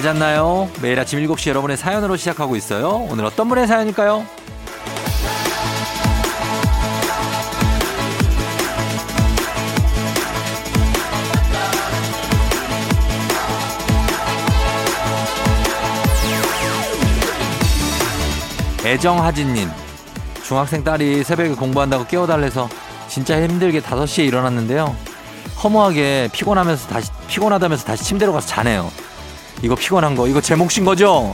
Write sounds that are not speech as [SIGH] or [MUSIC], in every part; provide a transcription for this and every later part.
잘 잤나요? 매일 아침 7시 여러분의 사연으로 시작하고 있어요. 오늘 어떤 분의 사연일까요? 애정하진님 중학생 딸이 새벽에 공부한다고 깨워달래서 진짜 힘들게 5시에 일어났는데요. 허무하게 피곤하면서 다시 피곤하다면서 다시 침대로 가서 자네요. 이거 피곤한 거 이거 제 몫인 거죠?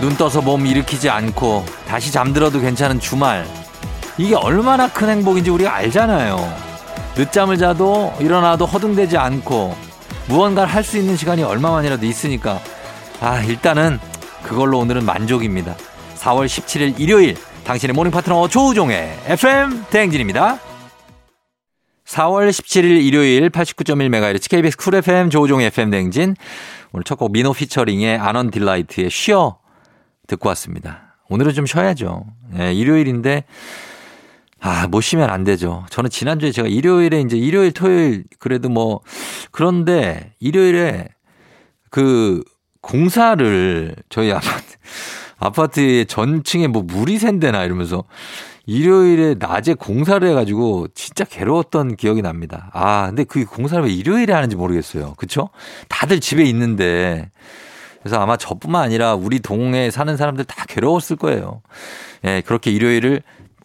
눈 떠서 몸 일으키지 않고 다시 잠들어도 괜찮은 주말. 이게 얼마나 큰 행복인지 우리가 알잖아요. 늦잠을 자도 일어나도 허둥대지 않고 무언가를 할 수 있는 시간이 얼마만이라도 있으니까 아 일단은 그걸로 오늘은 만족입니다. 4월 17일 일요일 당신의 morning 파트너 조우종의 FM 대행진입니다. 4월 17일 일요일 89.1MHz KBS Cool FM 조우종의 FM 대행진 오늘 첫곡 미노 featuring의 아넌딜라이트의 쉬어 듣고 왔습니다. 오늘은 좀 쉬어야죠. 예, 일요일인데 아, 못 쉬면 안 되죠. 저는 지난주에 제가 일요일에 이제 일요일, 토요일 그래도 뭐 그런데 일요일에 그 공사를 저희 아파트, 아파트의 전층에 뭐 물이 샌대나 이러면서 일요일에 낮에 공사를 해가지고 진짜 괴로웠던 기억이 납니다. 아, 근데 그 공사를 왜 일요일에 하는지 모르겠어요. 그쵸? 다들 집에 있는데. 그래서 아마 저뿐만 아니라 우리 동에 사는 사람들 다 괴로웠을 거예요. 예, 그렇게 일요일을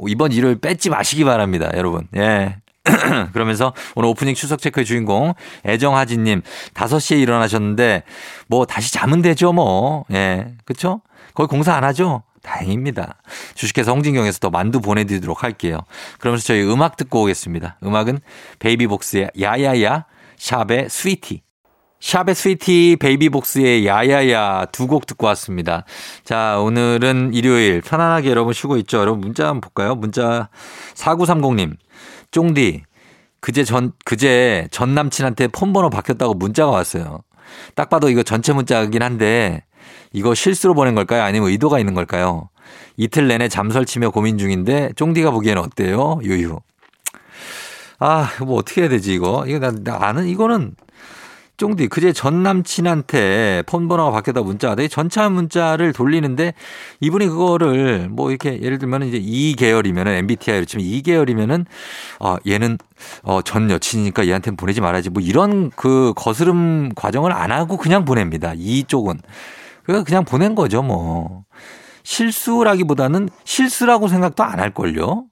이번 일요일 뺏지 마시기 바랍니다, 여러분. 예. [CLEARS THROAT] 그러면서 오늘 오프닝 출석 체크의 주인공 애정하진님 5시에 일어나셨는데 뭐 다시 자면 되죠 뭐. 예. 그쵸? 거의 공사 안 하죠? 다행입니다. 주식회사 홍진경에서 더 만두 보내드리도록 할게요. 그러면서 저희 음악 듣고 오겠습니다. 음악은 베이비복스의 야야야 샵의 Sweety. 샵의 Sweety 베이비복스의 야야야 두 곡 듣고 왔습니다. 자, 오늘은 일요일 편안하게 여러분 쉬고 있죠. 여러분 문자 한번 볼까요? 문자 4930님. 쫑디. 그제 전, 그제 전 남친한테 폰 번호 바뀌었다고 문자가 왔어요. 딱 봐도 이거 전체 문자긴 한데 이거 실수로 보낸 걸까요? 아니면 의도가 있는 걸까요? 이틀 내내 잠 설치며 고민 중인데 쫑디가 보기에는 어때요? 유유. 아, 뭐 어떻게 해야 되지 이거? 이거 나, 나 아는 이거는 쫑디 그제 전 남친한테 폰 번호가 바뀌었다 문자가 돼 전차 문자를 돌리는데 이분이 그거를 뭐 이렇게 예를 들면 이제 2개월이면은 MBTI로 치면 2개월이면은 어 얘는 어전 여친이니까 얘한테는 보내지 말아야지 뭐 이런 그 거스름 과정을 안 하고 그냥 보냅니다. 이 쪽은 그러니까 그냥 보낸 거죠 뭐 실수라기보다는 실수라고 생각도 안 할 걸요.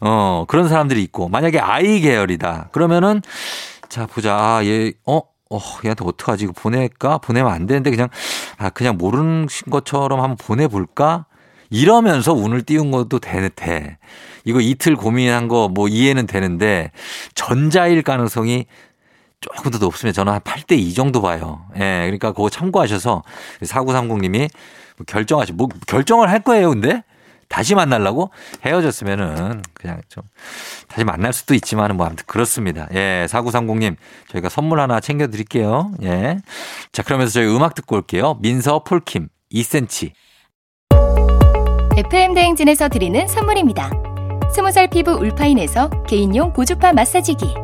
어 그런 사람들이 있고 만약에 I 계열이다 그러면은 자 보자 아, 얘 어 어, 얘한테 어떡하지? 이거 보낼까? 보내면 안 되는데 그냥, 아, 그냥 모르는 것처럼 한번 보내볼까? 이러면서 운을 띄운 것도 되, 돼. 이거 이틀 고민한 거 뭐 이해는 되는데 전자일 가능성이 조금 더 높으면 저는 한 8대 2 정도 봐요. 예, 그러니까 그거 참고하셔서 4930님이 결정하시, 뭐 결정을 할 거예요, 근데? 다시 만나려고 헤어졌으면은 그냥 좀 다시 만날 수도 있지만은 뭐 아무튼 그렇습니다. 예, 4930님 저희가 선물 하나 챙겨 드릴게요. 예. 자, 그러면서 저희 음악 듣고 올게요. 민서 폴킴 10cm. FM 대행진에서 드리는 선물입니다. 스무 살 피부 울파인에서 개인용 고주파 마사지기.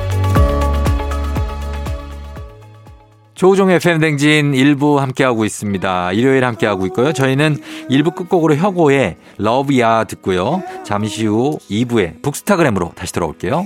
조우종의 FM댕진 1부 함께하고 있습니다. 일요일 함께하고 있고요. 저희는 1부 끝곡으로 혁오의 러브야 듣고요. 잠시 후 2부에 북스타그램으로 다시 돌아올게요.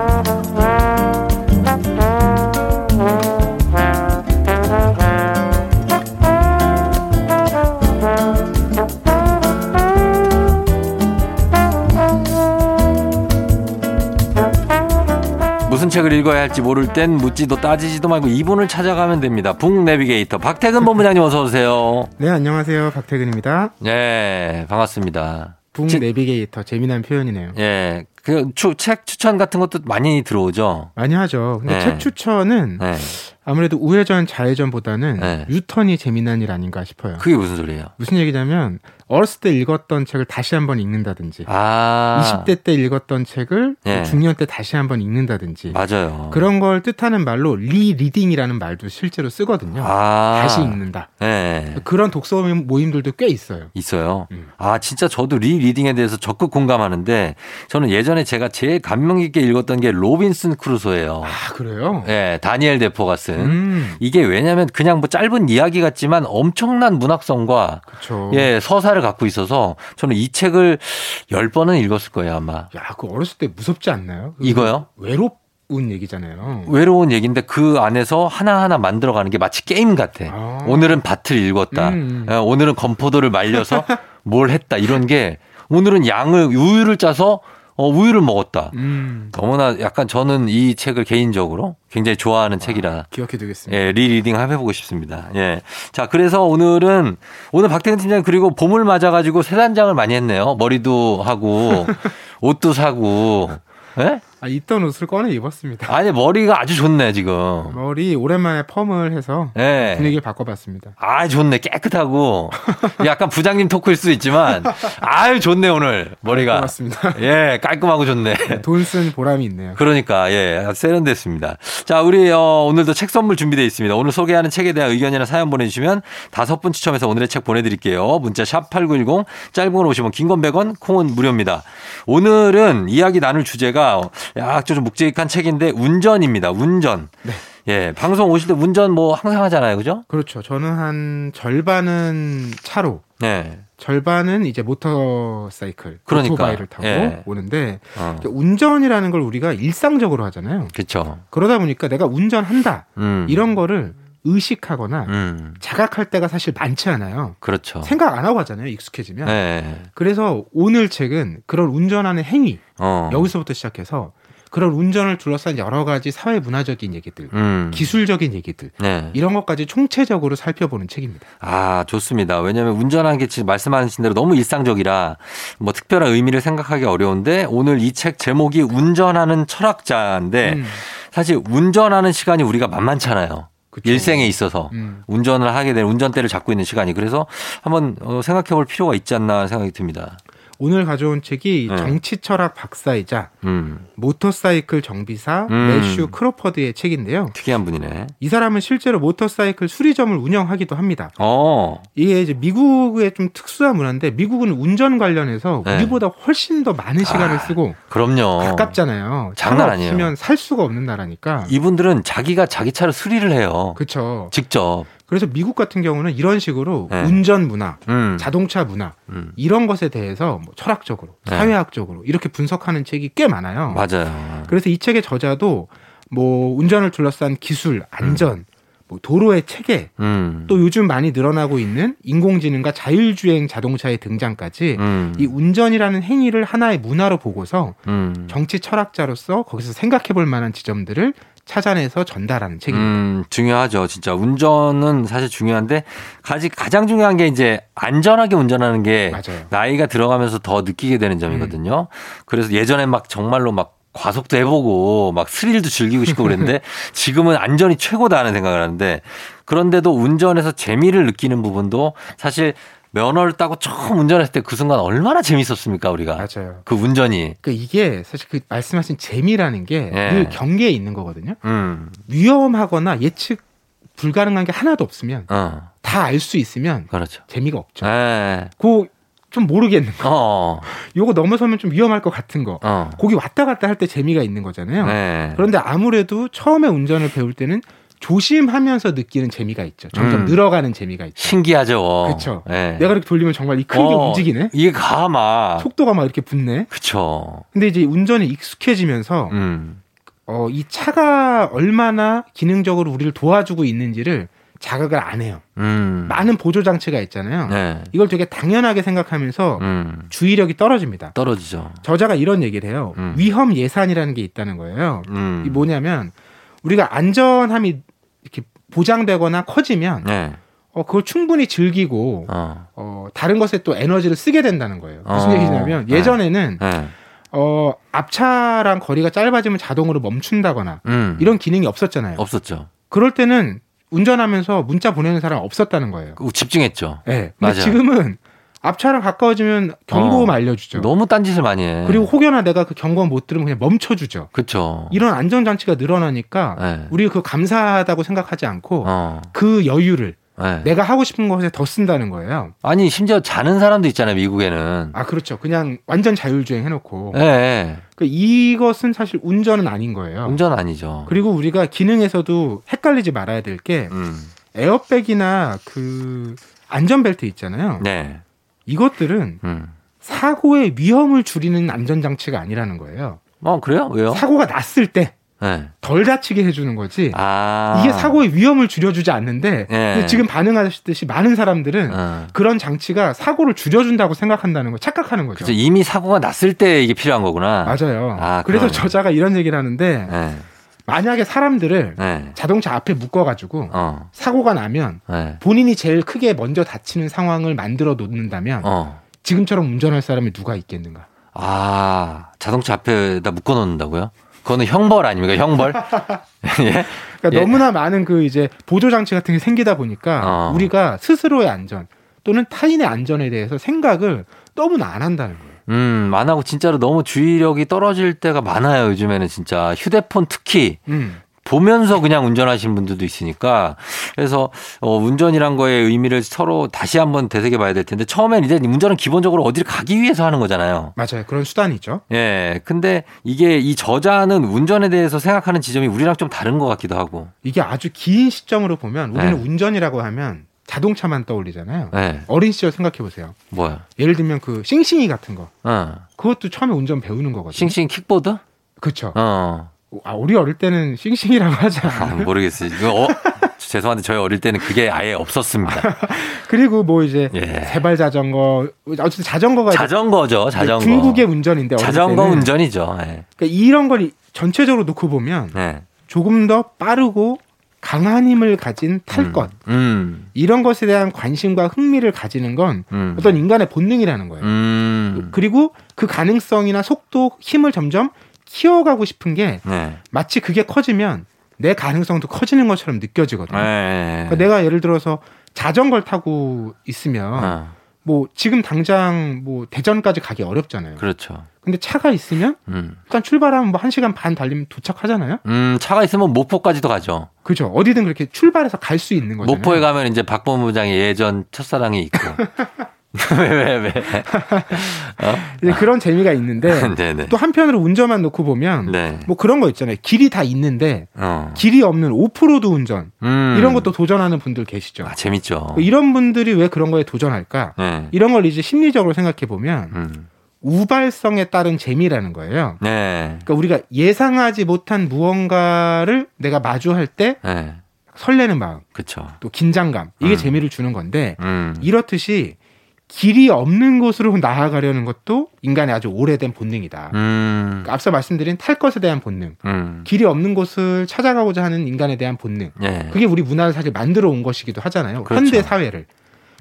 책을 읽어야 할지 모를 땐 묻지도 따지지도 말고 이분을 찾아가면 됩니다. book 내비게이터 박태근 본부장님 어서 오세요. 네, 안녕하세요. 박태근입니다. 네, 반갑습니다. book 지- 내비게이터 재미난 표현이네요. 예, 그책 추천 같은 것도 많이 들어오죠. 많이 하죠. 근데 네. 책 추천은 네, 아무래도 우회전 좌회전보다는 네. 유턴이 재미난 일 아닌가 싶어요. 그게 무슨 소리예요? 무슨 얘기냐면 어렸을 때 읽었던 책을 다시 한번 읽는다든지 아, 20대 때 읽었던 책을 예. 중년 때 다시 한번 읽는다든지 맞아요. 그런 걸 뜻하는 말로 rereading이라는 말도 실제로 쓰거든요. 아, 다시 읽는다. 네, 그런 독서 모임- 모임들도 꽤 있어요. 있어요. 음. 아, 진짜 저도 rereading에 대해서 적극 공감하는데 저는 예전에 제가 제일 감명 깊게 읽었던 게 로빈슨 크루소예요. 아, 그래요? 예, 다니엘 데포가 쓴. 음, 이게 왜냐면 그냥 뭐 짧은 이야기 같지만 엄청난 문학성과 그렇죠. 예, 서사를 갖고 있어서 저는 이 책을 10번은 읽었을 거예요, 아마. 야, 그 어렸을 때 무섭지 않나요? 그 이거요? 외로운 얘기잖아요. 외로운 얘기인데 그 안에서 하나하나 만들어가는 게 마치 게임 같아. 아. 오늘은 밭을 일궜다. 음. 예, 오늘은 건포도를 말려서 [LAUGHS] 뭘 했다. 이런 게 오늘은 양을, 우유를 짜서 어, 우유를 먹었다. 음, 너무나 약간 저는 이 책을 개인적으로 굉장히 좋아하는 책이라 기억해 두겠습니다. 예, rereading 한번 해보고 싶습니다. 예. 자, 그래서 오늘은, 오늘 박태근 팀장 그리고 봄을 맞아가지고 새 단장을 많이 했네요. 머리도 하고, [LAUGHS] 옷도 사고, 예? 아, 있던 옷을 꺼내 입었습니다. 아니, 머리가 아주 좋네, 지금. 머리 오랜만에 펌을 해서 예. 분위기를 바꿔봤습니다. 아, 좋네. 깨끗하고. [LAUGHS] 약간 부장님 토크일 수 있지만, 아유, 좋네, 오늘. 머리가. 고맙습니다. [LAUGHS] 예, 깔끔하고 좋네. 돈쓴 보람이 있네요. 그러니까 예 세련됐습니다. 자 우리 어, 오늘도 책 선물 준비되어 있습니다. 오늘 소개하는 책에 대한 의견이나 사연 보내주시면 다섯 분 추첨해서 오늘의 책 보내드릴게요. 문자 샵 #8910 짧은 건 50원, 긴 건 100원, 콩은 무료입니다. 오늘은 이야기 나눌 주제가 약간 좀 묵직한 책인데 운전입니다. 운전. 네. 예 방송 오실 때 운전 뭐 항상 하잖아요, 그죠? 그렇죠. 저는 한 절반은 차로, 네. 절반은 이제 모터사이클, 그러니까. 오토바이를 타고 예. 오는데 어, 운전이라는 걸 우리가 일상적으로 하잖아요. 그렇죠. 그러다 보니까 내가 운전한다 음. 이런 거를 의식하거나 음. 자각할 때가 사실 많지 않아요. 그렇죠. 생각 안 하고 하잖아요. 익숙해지면. 네. 그래서 오늘 책은 그런 운전하는 행위 어. 여기서부터 시작해서 그런 운전을 둘러싼 여러 가지 사회 문화적인 얘기들, 음. 기술적인 얘기들 네. 이런 것까지 총체적으로 살펴보는 책입니다. 아, 좋습니다. 왜냐하면 운전하는 게 지금 말씀하신 대로 너무 일상적이라 뭐 특별한 의미를 생각하기 어려운데 오늘 이 책 제목이 운전하는 철학자인데 음, 사실 운전하는 시간이 우리가 만만찮아요. 그쵸. 일생에 있어서 음. 운전을 하게 된 운전대를 잡고 있는 시간이 그래서 한번 어, 생각해 볼 필요가 있지 않나 생각이 듭니다. 오늘 가져온 책이 네. 정치 철학 박사이자 음, 모터사이클 정비사 음. 매슈 크로퍼드의 책인데요. 특이한 분이네. 이 사람은 실제로 모터사이클 수리점을 운영하기도 합니다. 어, 이게 이제 미국의 좀 특수한 문화인데 미국은 운전 관련해서 네. 우리보다 훨씬 더 많은 시간을 아, 쓰고 그럼요. 가깝잖아요. 장난 아니에요. 없으면 살 수가 없는 나라니까. 이분들은 자기가 자기 차를 수리를 해요. 그렇죠. 직접. 그래서 미국 같은 경우는 이런 식으로 네. 운전 문화, 음. 자동차 문화 음. 이런 것에 대해서 뭐 철학적으로, 네. 사회학적으로 이렇게 분석하는 책이 꽤 많아요. 맞아요. 그래서 이 책의 저자도 뭐 운전을 둘러싼 기술, 안전, 뭐 도로의 체계, 음. 또 요즘 많이 늘어나고 있는 인공지능과 자율주행 자동차의 등장까지 음. 이 운전이라는 행위를 하나의 문화로 보고서 음. 정치 철학자로서 거기서 생각해 볼 만한 지점들을 찾아내서 전달하는 책입니다. 음, 중요하죠. 진짜 운전은 사실 중요한데 가장 중요한 게 이제 안전하게 운전하는 게 맞아요. 나이가 들어가면서 더 느끼게 되는 점이거든요. 그래서 예전에 막 정말로 막 과속도 해보고 막 스릴도 즐기고 싶고 그랬는데 [LAUGHS] 지금은 안전이 최고다 하는 생각을 하는데 그런데도 운전에서 재미를 느끼는 부분도 사실 면허를 따고 처음 운전했을 때 그 순간 얼마나 재밌었습니까 우리가 맞아요. 그 운전이 그 이게 사실 그 말씀하신 재미라는 게 예. 늘 경계에 있는 거거든요. 음, 위험하거나 예측 불가능한 게 하나도 없으면 어, 다알 수 있으면 그렇죠. 재미가 없죠. 에, 그좀 모르겠는 거. 어, 요거 넘어서면 좀 위험할 것 같은 거. 어, 거기 왔다 갔다 할 때 재미가 있는 거잖아요. 네. 그런데 아무래도 처음에 운전을 배울 때는 조심하면서 느끼는 재미가 있죠. 점점 음. 늘어가는 재미가 있죠. 신기하죠. 그쵸. 예. 내가 이렇게 돌리면 정말 이 큰게 어, 움직이네. 이게 가마. 속도가 막 이렇게 붙네. 그쵸. 근데 이제 운전이 익숙해지면서 음. 어, 이 차가 얼마나 기능적으로 우리를 도와주고 있는지를 자각을 안 해요. 음. 많은 보조 장치가 있잖아요. 네. 이걸 되게 당연하게 생각하면서 음. 주의력이 떨어집니다. 떨어지죠. 저자가 이런 얘기를 해요. 음. 위험 예산이라는 게 있다는 거예요. 음. 이 뭐냐면 우리가 안전함이 이렇게 보장되거나 커지면 네. 어, 그걸 충분히 즐기고 어. 어, 다른 것에 또 에너지를 쓰게 된다는 거예요. 무슨 어. 얘기냐면 네. 예전에는 네. 어, 앞차랑 거리가 짧아지면 자동으로 멈춘다거나 음. 이런 기능이 없었잖아요. 없었죠. 그럴 때는 운전하면서 문자 보내는 사람 없었다는 거예요. 그 집중했죠. 예. 근데 맞아요. 지금은 앞차랑 가까워지면 경고음 어. 알려주죠. 너무 딴짓을 많이 해. 그리고 혹여나 내가 그 경고음 못 들으면 그냥 멈춰주죠. 그쵸. 이런 안전장치가 늘어나니까 네. 우리 그 감사하다고 생각하지 않고 어. 그 여유를 네. 내가 하고 싶은 것에 더 쓴다는 거예요. 아니 심지어 자는 사람도 있잖아요 미국에는. 아 그렇죠. 그냥 완전 자율주행 해놓고 예. 네. 그 이것은 사실 운전은 아닌 거예요. 운전 아니죠. 그리고 우리가 기능에서도 헷갈리지 말아야 될게 음. 에어백이나 그 안전벨트 있잖아요. 네. 이것들은 음. 사고의 위험을 줄이는 안전장치가 아니라는 거예요. 어 그래요? 왜요? 사고가 났을 때덜 네. 다치게 해주는 거지. 아. 이게 사고의 위험을 줄여주지 않는데 예. 근데 지금 반응하셨듯이 많은 사람들은 어. 그런 장치가 사고를 줄여준다고 생각한다는 거 착각하는 거죠. 그죠. 이미 사고가 났을 때 이게 필요한 거구나. 맞아요. 아, 그래서 그러네. 저자가 이런 얘기를 하는데 네. 만약에 사람들을 네. 자동차 앞에 묶어가지고 어. 사고가 나면 네. 본인이 제일 크게 먼저 다치는 상황을 만들어 놓는다면 어. 지금처럼 운전할 사람이 누가 있겠는가? 아, 자동차 앞에다 묶어 놓는다고요? 그거는 형벌 아닙니까? 형벌? [LAUGHS] 예? 그러니까 예. 너무나 많은 그 이제 보조 장치 같은 게 생기다 보니까 어. 우리가 스스로의 안전 또는 타인의 안전에 대해서 생각을 너무나 안 한다는 거예요. 음, 안 하고 진짜로 너무 주의력이 떨어질 때가 많아요. 요즘에는 진짜 휴대폰 특히 음. 보면서 그냥 운전하시는 분들도 있으니까 그래서 어, 운전이란 거의 의미를 서로 다시 한번 되새겨 봐야 될 텐데 처음엔 이제 운전은 기본적으로 어디를 가기 위해서 하는 거잖아요. 맞아요. 그런 수단이 있죠. 예. 근데 이게 이 저자는 운전에 대해서 생각하는 지점이 우리랑 좀 다른 것 같기도 하고. 이게 아주 긴 시점으로 보면 우리는 네. 운전이라고 하면 자동차만 떠올리잖아요. 예. 어린 시절 생각해 보세요. 뭐야? 예를 들면 그 싱싱이 같은 거. 어. 그것도 처음에 운전 배우는 거거든요. 싱싱 킥보드? 그렇죠. 어. 아, 우리 어릴 때는 싱싱이라고 하지 아, 않아요. 모르겠어요. 어, [LAUGHS] 죄송한데 저희 어릴 때는 그게 아예 없었습니다. [LAUGHS] 그리고 뭐 이제 예. 세발 자전거 어쨌든 자전거가 자전거죠, 자전거. 중국의 운전인데 어릴 자전거 운전이죠. 예. 그러니까 이런 걸 전체적으로 놓고 보면 네. 조금 더 빠르고 강한 힘을 가진 탈 음. 것 음. 이런 것에 대한 관심과 흥미를 가지는 건 음. 어떤 인간의 본능이라는 거예요. 음. 그리고 그 가능성이나 속도, 힘을 점점 키워가고 싶은 게 네. 마치 그게 커지면 내 가능성도 커지는 것처럼 느껴지거든요. 네. 그러니까 내가 예를 들어서 자전거를 타고 있으면 어, 뭐 지금 당장 뭐 대전까지 가기 어렵잖아요. 그렇죠. 근데 차가 있으면 음. 일단 출발하면 뭐 1시간 반 달리면 도착하잖아요. 음, 차가 있으면 모포까지도 가죠. 그죠. 어디든 그렇게 출발해서 갈 수 있는 거잖아요. 모포에 가면 이제 박범부장의 예전 첫사랑이 있고. [LAUGHS] [LAUGHS] 왜, 왜, 왜? [LAUGHS] 이제 그런 재미가 있는데 네네. [LAUGHS] 또 한편으로 운전만 놓고 보면 네. 뭐 그런 거 있잖아요. 길이 다 있는데 어. 길이 없는 오프로드 운전 음. 이런 것도 도전하는 분들 계시죠. 아, 재밌죠. 이런 분들이 왜 그런 거에 도전할까? 네. 이런 걸 이제 심리적으로 생각해 보면 음. 우발성에 따른 재미라는 거예요. 네. 그러니까 우리가 예상하지 못한 무언가를 내가 마주할 때 네. 설레는 마음, 그쵸. 또 긴장감 이게 음. 재미를 주는 건데 음. 이렇듯이 길이 없는 곳으로 나아가려는 것도 인간의 아주 오래된 본능이다. 음. 그러니까 앞서 말씀드린 탈 것에 대한 본능, 음. 길이 없는 곳을 찾아가고자 하는 인간에 대한 본능, 예. 그게 우리 문화를 사실 만들어 온 것이기도 하잖아요. 그렇죠. 현대 사회를.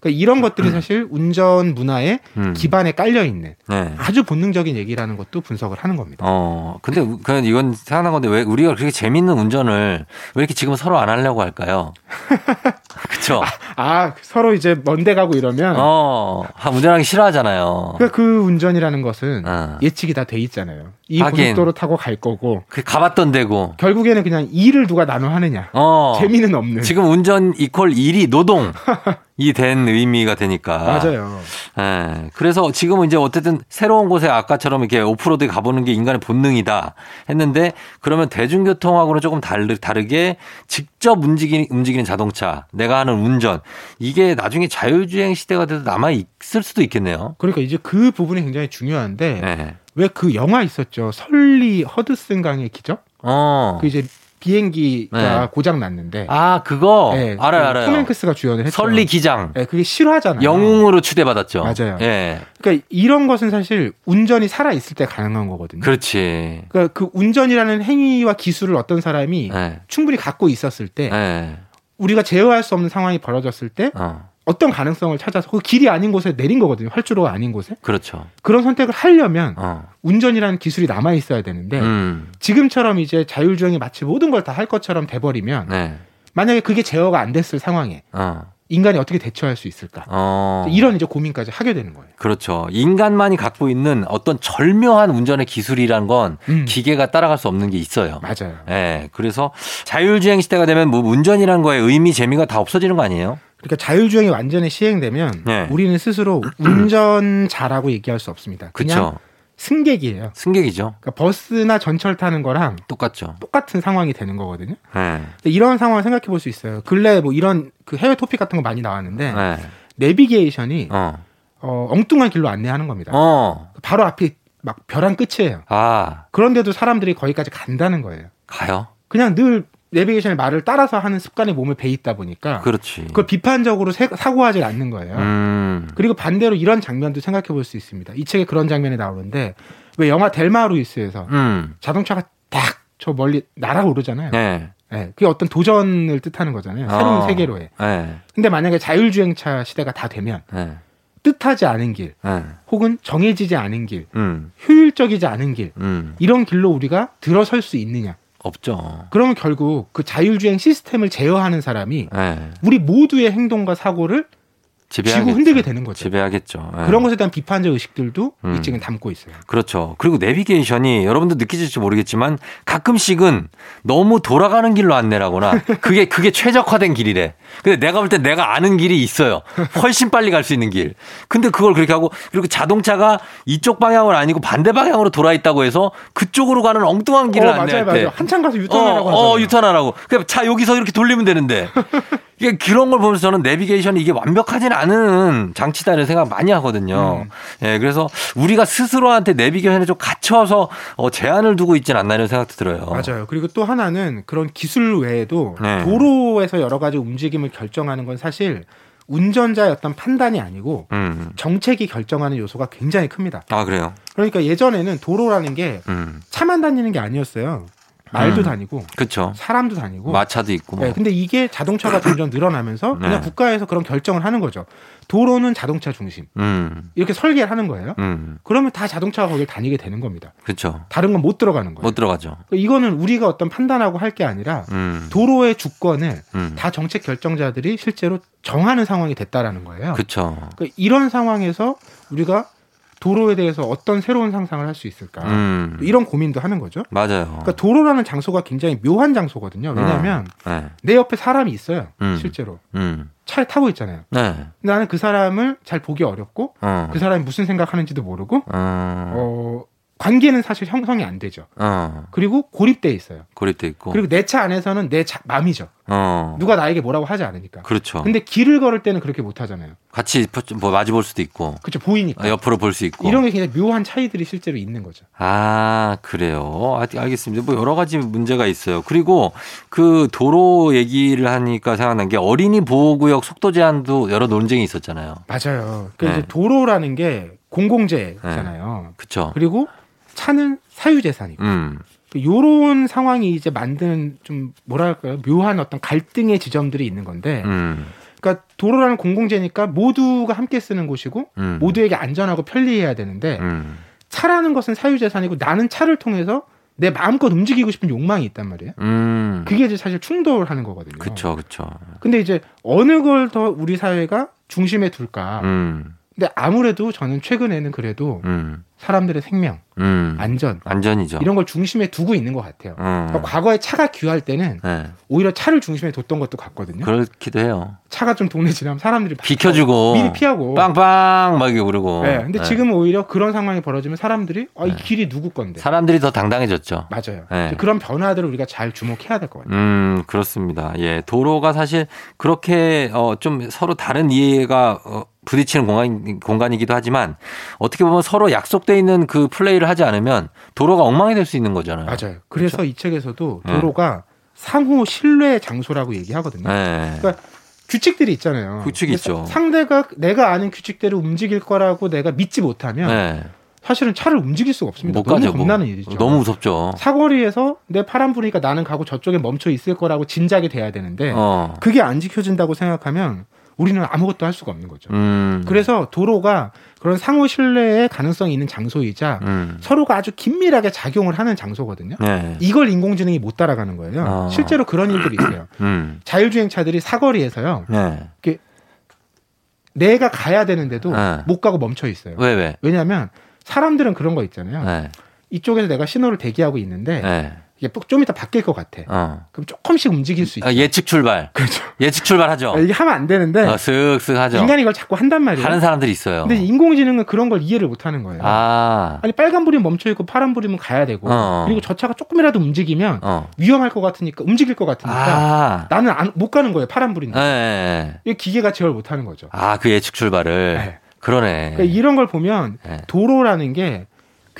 그러니까 이런 것들이 사실 운전 문화의 음. 기반에 깔려 있는 네. 아주 본능적인 얘기라는 것도 분석을 하는 겁니다. 어, 근데 그 이건 생각난 건데 왜 우리가 그렇게 재밌는 운전을 왜 이렇게 지금 서로 안 하려고 할까요? [LAUGHS] 그쵸? 아 서로 이제 먼데 가고 이러면 어, 하- 운전하기 싫어하잖아요. 그러니까 그 운전이라는 것은 어. 예측이 다 돼 있잖아요. 이 하긴. 고속도로 타고 갈 거고 그 가봤던 데고. 결국에는 그냥 일을 누가 나눠 하느냐. 어. 재미는 없는. 지금 운전 이퀄 일이 노동. [LAUGHS] 이 된 의미가 되니까. 맞아요. 예. 그래서 지금은 이제 어쨌든 새로운 곳에 아까처럼 이렇게 오프로드에 가보는 게 인간의 본능이다 했는데 그러면 대중교통하고는 조금 다르, 다르게 직접 움직이는, 움직이는 자동차, 내가 하는 운전 이게 나중에 자율주행 시대가 돼서 남아 있을 수도 있겠네요. 그러니까 이제 그 부분이 굉장히 중요한데 예. 왜 그 영화 있었죠. 설리 허드슨 강의 기적? 어. 그 이제 비행기가 네. 고장 났는데 아, 그거 네, 알아요, 그 알아요. 톰 행크스가 주연을 했죠. 설리 기장. 네, 그게 실화잖아요. 영웅으로 추대받았죠. 맞아요. 예. 그러니까 이런 것은 사실 운전이 살아 있을 때 가능한 거거든요. 그렇지. 그러니까 그 운전이라는 행위와 기술을 어떤 사람이 예. 충분히 갖고 있었을 때 예. 우리가 제어할 수 없는 상황이 벌어졌을 때 어. 어떤 가능성을 찾아서 그 길이 아닌 곳에 내린 거거든요. 활주로가 아닌 곳에. 그렇죠. 그런 선택을 하려면 어. 운전이라는 기술이 남아 있어야 되는데 음. 지금처럼 이제 자율주행이 마치 모든 걸 다 할 것처럼 돼버리면 네. 만약에 그게 제어가 안 됐을 상황에 어. 인간이 어떻게 대처할 수 있을까? 어. 이런 이제 고민까지 하게 되는 거예요. 그렇죠. 인간만이 갖고 있는 어떤 절묘한 운전의 기술이란 건 음. 기계가 따라갈 수 없는 게 있어요. 맞아요. 예. 그래서 자율주행 시대가 되면 뭐 운전이란 거에 의미, 재미가 다 없어지는 거 아니에요? 그러니까 자율주행이 완전히 시행되면 네. 우리는 스스로 운전자라고 얘기할 수 없습니다. 그냥 그렇죠. 승객이에요. 승객이죠. 그러니까 버스나 전철 타는 거랑 똑같죠. 똑같은 상황이 되는 거거든요. 예. 근데 이런 상황을 생각해 볼 수 있어요. 근래 뭐 이런 그 해외 토픽 같은 거 많이 나왔는데 예. 내비게이션이 어. 어, 엉뚱한 길로 안내하는 겁니다. 어. 바로 앞이 막 벼랑 끝이에요. 아, 그런데도 사람들이 거기까지 간다는 거예요. 가요? 그냥 늘 내비게이션의 말을 따라서 하는 습관이 몸에 배 있다 보니까 그렇지. 그걸 비판적으로 세- 사고하지 않는 거예요. 음. 그리고 반대로 이런 장면도 생각해 볼 수 있습니다. 이 책에 그런 장면이 나오는데 왜 영화 델마 루이스에서 음. 자동차가 딱 저 멀리 날아오르잖아요. 예. 네, 그게 어떤 도전을 뜻하는 거잖아요. 새로운 어. 세계로의. 예. 근데 만약에 자율주행차 시대가 다 되면 예. 뜻하지 않은 길, 예. 혹은 정해지지 않은 길, 음. 효율적이지 않은 길, 음. 이런 길로 우리가 들어설 수 있느냐. 없죠. 그러면 결국 그 자율주행 시스템을 제어하는 사람이 예. 우리 모두의 행동과 사고를 지배하겠죠. 쥐고 흔들게 되는 거죠. 지배하겠죠. 예. 그런 것에 대한 비판적 의식들도 음. 이 책은 담고 있어요. 그렇죠. 그리고 내비게이션이 여러분도 느끼실지 모르겠지만 가끔씩은 너무 돌아가는 길로 안내라거나 [LAUGHS] 그게 그게 최적화된 길이래. 근데 내가 볼 때 내가 아는 길이 있어요. 훨씬 빨리 갈 수 있는 길. 근데 그걸 그렇게 하고 그리고 자동차가 이쪽 방향은 아니고 반대 방향으로 돌아 있다고 해서 그쪽으로 가는 엉뚱한 길을 어, 안내할 맞아요, 때 맞아요. 한참 가서 유턴하라고 어. 어, 유턴하라고. 그냥 차 여기서 이렇게 돌리면 되는데. 이게 그런 걸 보면서 저는 내비게이션이 이게 완벽하진 않은 장치다 이런 생각 많이 하거든요. 음. 예, 그래서 우리가 스스로한테 내비게이션에 좀 갇혀서 어, 제한을 두고 있진 않나 이런 생각도 들어요. 맞아요. 그리고 또 하나는 그런 기술 외에도 네. 도로에서 여러 가지 움직임을 결정하는 건 사실 운전자의 어떤 판단이 아니고 음. 정책이 결정하는 요소가 굉장히 큽니다. 아, 그래요? 그러니까 예전에는 도로라는 게 음. 차만 다니는 게 아니었어요. 말도 음. 다니고 그쵸. 사람도 다니고. 마차도 있고. 뭐. 네, 근데 이게 자동차가 [COUGHS] 점점 늘어나면서 그냥 네. 국가에서 그런 결정을 하는 거죠. 도로는 자동차 중심. 음. 이렇게 설계를 하는 거예요. 음. 그러면 다 자동차가 거길 다니게 되는 겁니다. 그쵸. 다른 건 못 들어가는 거예요. 못 들어가죠. 그러니까 이거는 우리가 어떤 판단하고 할 게 아니라 음. 도로의 주권을 음. 다 정책 결정자들이 실제로 정하는 상황이 됐다라는 거예요. 그쵸. 그러니까 이런 상황에서 우리가 도로에 대해서 어떤 새로운 상상을 할 수 있을까? 음. 이런 고민도 하는 거죠. 맞아요. 그러니까 도로라는 장소가 굉장히 묘한 장소거든요. 왜냐하면 네. 내 옆에 사람이 있어요. 음. 실제로 음. 차에 타고 있잖아요. 네. 근데 나는 그 사람을 잘 보기 어렵고 어. 그 사람이 무슨 생각하는지도 모르고 어. 어, 관계는 사실 형성이 안 되죠. 어. 그리고 고립돼 있어요. 고립돼 있고. 그리고 내 차 안에서는 내 자, 맘이죠. 어. 누가 나에게 뭐라고 하지 않으니까. 그렇죠. 근데 길을 걸을 때는 그렇게 못 하잖아요. 같이 뭐 마주 볼 수도 있고 그렇죠. 보이니까. 어, 옆으로 볼 수 있고. 이런 게 굉장히 묘한 차이들이 실제로 있는 거죠. 아, 그래요. 아, 알겠습니다. 뭐 여러 가지 문제가 있어요. 그리고 그 도로 얘기를 하니까 생각난 게 어린이 보호구역 속도 제한도 여러 논쟁이 있었잖아요. 맞아요. 그러니까 네. 도로라는 게 공공재잖아요. 그쵸. 그리고 차는 사유재산이고. 음, 요런 상황이 이제 만든 좀 뭐랄까요 묘한 어떤 갈등의 지점들이 있는 건데 음, 그러니까 도로라는 공공재니까 모두가 함께 쓰는 곳이고 음. 모두에게 안전하고 편리해야 되는데 음, 차라는 것은 사유재산이고 나는 차를 통해서 내 마음껏 움직이고 싶은 욕망이 있단 말이에요. 음. 그게 이제 사실 충돌하는 거거든요. 그쵸, 그쵸. 근데 이제 어느 걸 더 우리 사회가 중심에 둘까? 음, 근데 아무래도 저는 최근에는 그래도 음, 사람들의 생명, 음. 안전 안전이죠. 이런 걸 중심에 두고 있는 것 같아요. 음. 그러니까 과거에 차가 귀할 때는 네. 오히려 차를 중심에 뒀던 것도 같거든요. 그렇기도 해요. 차가 좀 동네 지나면 사람들이 막 비켜주고. 미리 피하고. 빵빵! 막 이렇게 그러고. 네, 근데 네. 지금은 오히려 그런 상황이 벌어지면 사람들이 아, 이 네. 길이 누구 건데? 사람들이 더 당당해졌죠. 맞아요. 네. 그런 변화들을 우리가 잘 주목해야 될 것 같아요. 음, 그렇습니다. 예. 도로가 사실 그렇게, 어, 좀 서로 다른 이해가, 어, 부딪히는 공간, 공간이기도 하지만 어떻게 보면 서로 약속돼 있는 그 플레이를 하지 않으면 도로가 엉망이 될 수 있는 거잖아요. 맞아요. 그래서 이 책에서도 네. 도로가 상호 신뢰 장소라고 얘기하거든요. 네. 그러니까 규칙들이 있잖아요. 규칙이 있죠. 사- 상대가 내가 아는 규칙대로 움직일 거라고 내가 믿지 못하면 네. 사실은 차를 움직일 수가 없습니다. 못 너무 가죠. 뭐. 겁나는 일이죠. 너무 무섭죠. 사거리에서 내 파란 불이니까 나는 가고 저쪽에 멈춰 있을 거라고 진작에 돼야 되는데 어. 그게 안 지켜진다고 생각하면 우리는 아무것도 할 수가 없는 거죠. 음. 그래서 도로가 그런 상호 신뢰의 가능성이 있는 장소이자 음. 서로가 아주 긴밀하게 작용을 하는 장소거든요. 네. 이걸 인공지능이 못 따라가는 거예요. 아. 실제로 그런 일들이 있어요. 음. 자율주행차들이 사거리에서요. 네. 내가 가야 되는데도 네. 못 가고 멈춰 있어요. 왜, 왜? 왜냐하면 사람들은 그런 거 있잖아요. 네. 이쪽에서 내가 신호를 대기하고 있는데 네. 이게 좀 이따 바뀔 것 같아. 어. 그럼 조금씩 움직일 수. 아, 예측 출발. 그렇죠. 예측 출발하죠. 이게 하면 안 되는데 어, 쓱쓱 하죠. 인간이 이걸 자꾸 한단 말이에요. 하는 사람들이 있어요. 근데 인공지능은 그런 걸 이해를 못 하는 거예요. 아. 아니 빨간 불이 멈춰 있고 파란 불이면 가야 되고 어. 그리고 저 차가 조금이라도 움직이면 어. 위험할 것 같으니까 움직일 것 같으니까 아. 나는 안- 못 가는 거예요 파란 불인데. 네. 이 기계가 제어를 못 하는 거죠. 아, 그 예측 출발을. 네. 그러네. 그러니까 이런 걸 보면 네. 도로라는 게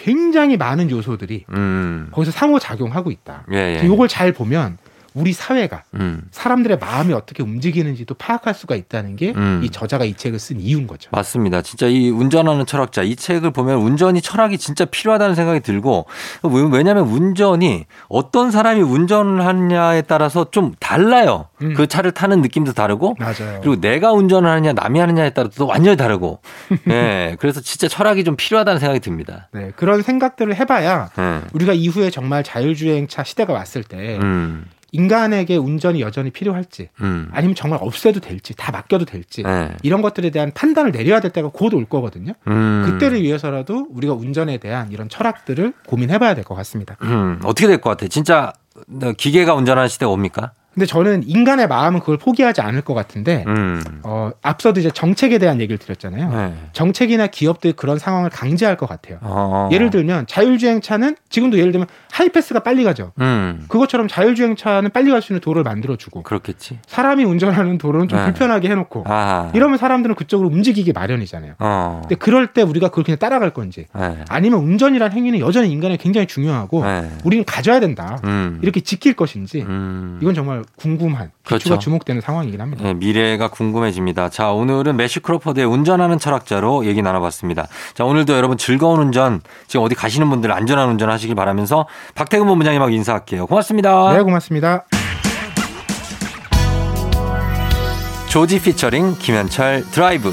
굉장히 많은 요소들이 음. 거기서 상호작용하고 있다. 예, 예. 요걸 잘 보면 우리 사회가 음. 사람들의 마음이 어떻게 움직이는지도 파악할 수가 있다는 게이 음. 저자가 이 책을 쓴 이유인 거죠. 맞습니다. 진짜 이 운전하는 철학자 이 책을 보면 운전이 철학이 진짜 필요하다는 생각이 들고 왜- 왜냐하면 운전이 어떤 사람이 운전을 하느냐에 따라서 좀 달라요. 음. 그 차를 타는 느낌도 다르고 맞아요. 그리고 내가 운전을 하느냐 남이 하느냐에 따라 또 완전히 다르고 [LAUGHS] 예 그래서 진짜 철학이 좀 필요하다는 생각이 듭니다. 네, 그런 생각들을 해봐야 예. 우리가 이후에 정말 자율주행차 시대가 왔을 때 음, 인간에게 운전이 여전히 필요할지 음. 아니면 정말 없애도 될지 다 맡겨도 될지 예. 이런 것들에 대한 판단을 내려야 될 때가 곧 올 거거든요. 음. 그때를 위해서라도 우리가 운전에 대한 이런 철학들을 고민해봐야 될 것 같습니다. 음, 어떻게 될 것 같아? 진짜 기계가 운전하는 시대가 옵니까? 근데 저는 인간의 마음은 그걸 포기하지 않을 것 같은데 음. 어, 앞서도 이제 정책에 대한 얘기를 드렸잖아요. 네. 정책이나 기업들이 그런 상황을 강제할 것 같아요. 어. 예를 들면 자율주행차는 지금도 예를 들면 하이패스가 빨리 가죠. 음. 그것처럼 자율주행차는 빨리 갈 수 있는 도로를 만들어주고 그렇겠지. 사람이 운전하는 도로는 좀 네. 불편하게 해놓고 아. 이러면 사람들은 그쪽으로 움직이기 마련이잖아요. 어. 근데 그럴 때 우리가 그걸 그냥 따라갈 건지 네. 아니면 운전이란 행위는 여전히 인간에 굉장히 중요하고 네. 우리는 가져야 된다. 음. 이렇게 지킬 것인지 음. 이건 정말 궁금한 기초가 그렇죠. 주목되는 상황이긴 합니다. 네, 미래가 궁금해집니다. 자, 오늘은 매시 크로퍼드의 운전하는 철학자로 얘기 나눠봤습니다. 자, 오늘도 여러분 즐거운 운전, 지금 어디 가시는 분들 안전한 운전 하시길 바라면서 박태근 본부장님하고 인사할게요. 고맙습니다. 네, 고맙습니다. 조지 피처링 김현철 드라이브.